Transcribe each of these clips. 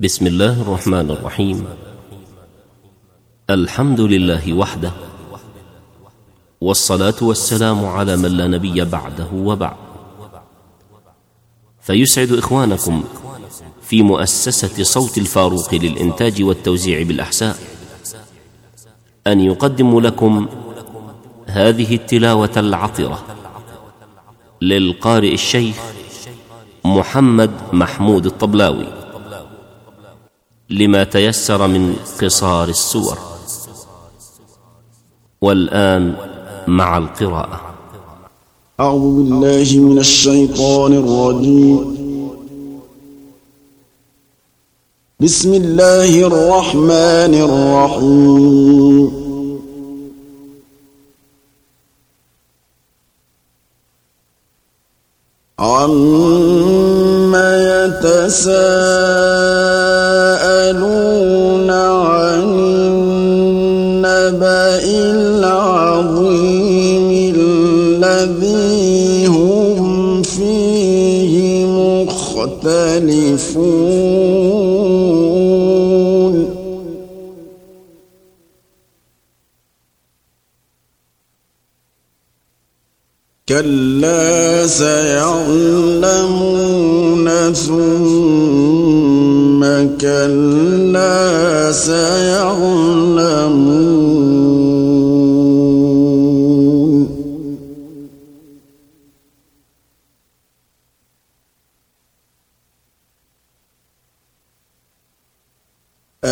بسم الله الرحمن الرحيم. الحمد لله وحده والصلاة والسلام على من لا نبي بعده وبعد. فيسعد إخوانكم في مؤسسة صوت الفاروق للإنتاج والتوزيع بالأحساء أن يقدم لكم هذه التلاوة العطرة للقارئ الشيخ محمد محمود الطبلاوي. لما تيسر من قصار السور. والآن مع القراءة. أعوذ بالله من الشيطان الرجيم. بسم الله الرحمن الرحيم. عم يتساءلون الذي هم فيه مختلفون. كلا سيعلمون ثم كلا سيعلمون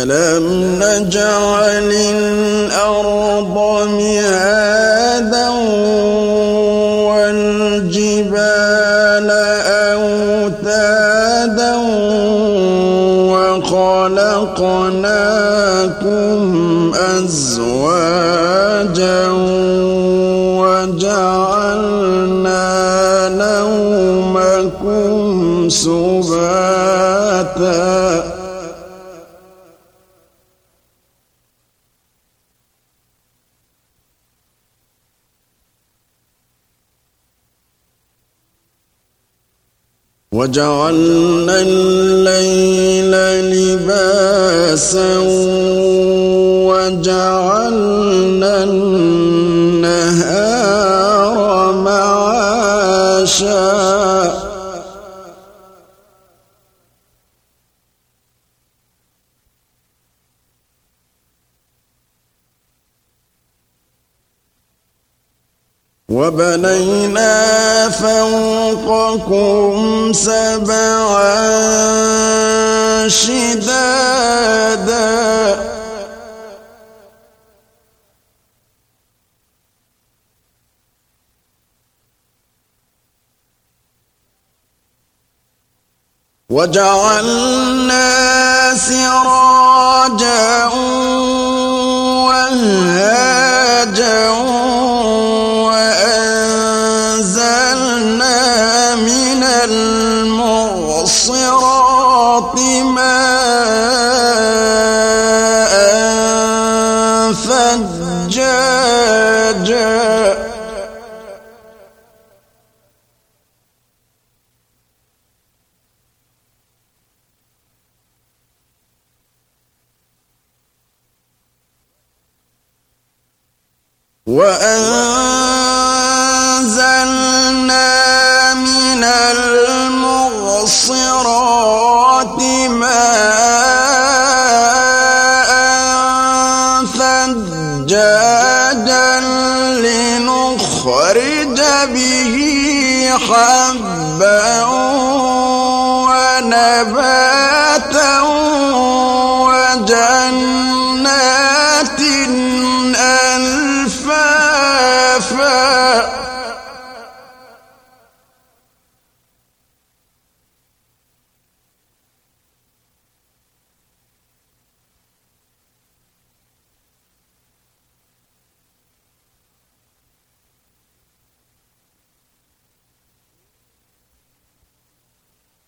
ألم نجعل الأرض مهادا والجبال أوتادا وخلقناكم أزواجا وجعلنا نومكم سباتا وجعلنا الليل لباسا وجعلنا النهار معاشا وبنينا فوقكم سبعا شدادا. وجعلنا سراجا وأنزلنا من المعصرات ماء ثجاجا لنخرج به حبا ونباتا وجنات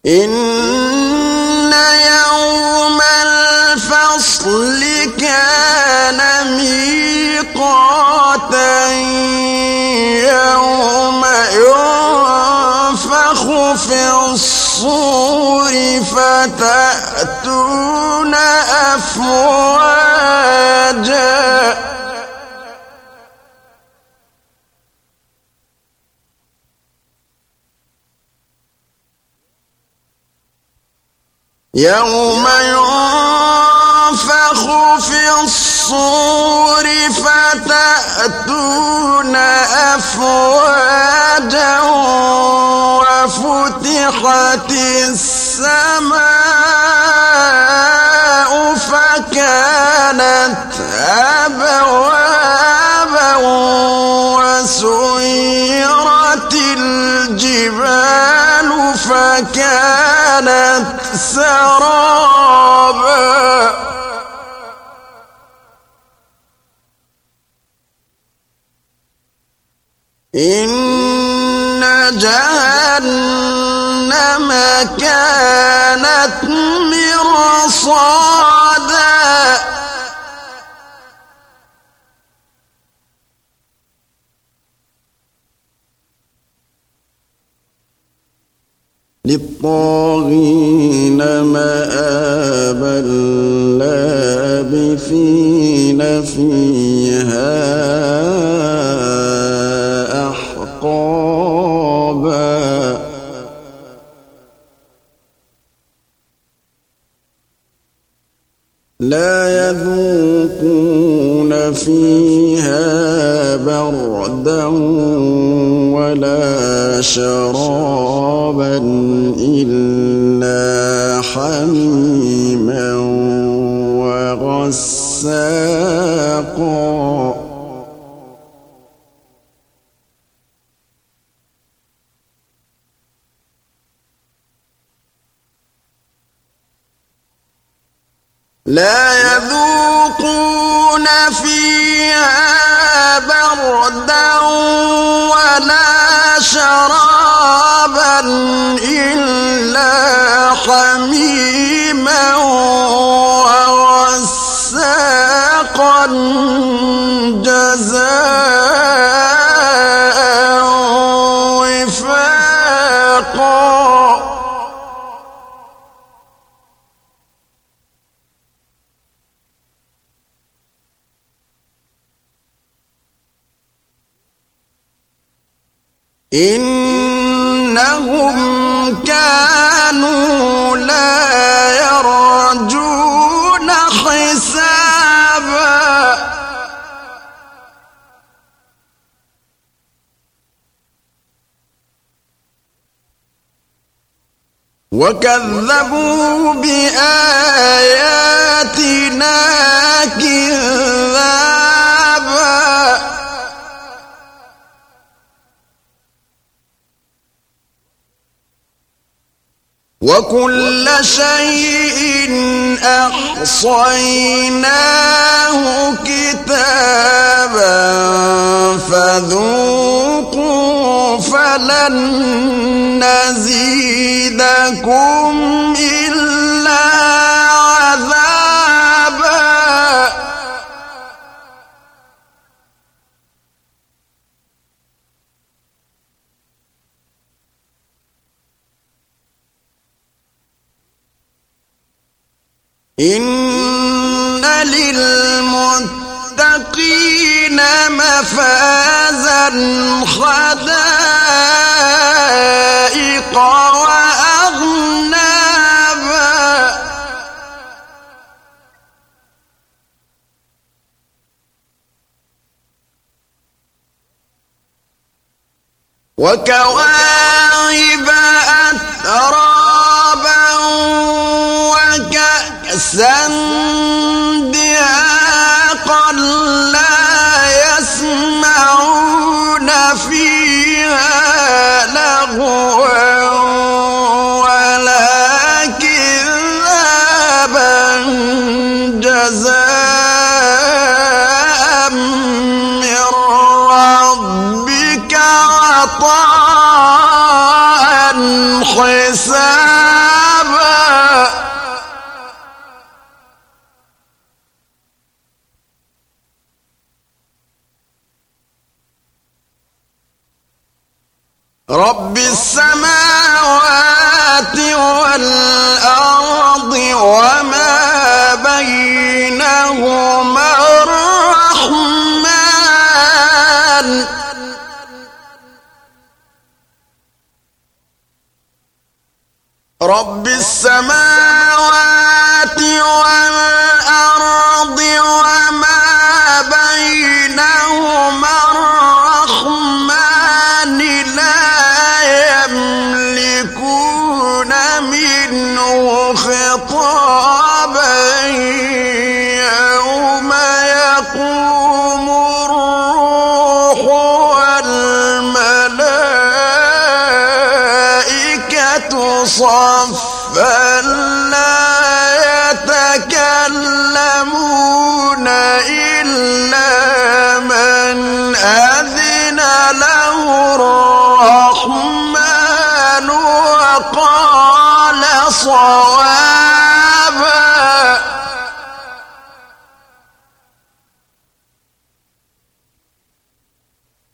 إن يوم الفصل كان ميقاتا يوم ينفخ في الصور فتأتون أفواجا يوم ينفخ في الصور فتأتون أفواجا وفتحت السماء فكانت أبوابا فكانت سرابا. إن جهنم كانت مرصادا. للطاغين مآبا لابثين فيها أحقابا. لا يذوقون فيها بردا ولا شرابا إلا حميما وغساقا لا يذوقون فيها بردا شرابا إلا إنهم كانوا لا يرجون حسابا. وكذبوا بآياتنا كذابا. وكل شيء أحصيناه كتابا فذوقوا فلن نزيدكم إلا إن للمتقين مفازا حدائق وأغنابا وكواعب Sen رب السماوات والأرض وما بينهما الرحمن. رب السماوات صفا لا يتكلمون إلا من أذن له الرحمن وقال صوابا.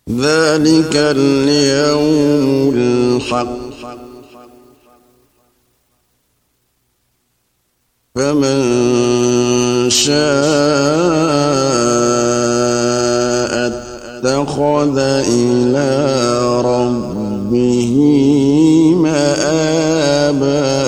ذلك اليوم الحق. فمن شاء اتخذ إلى ربه مآبا.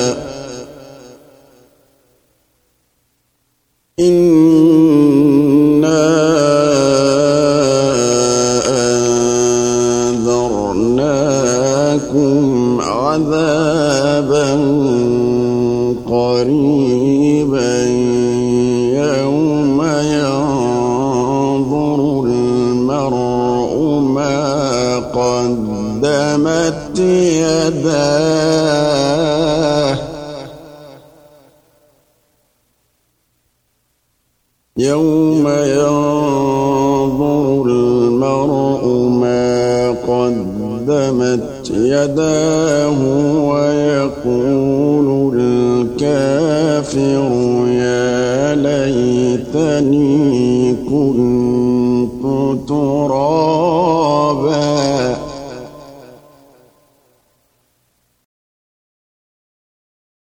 قدمت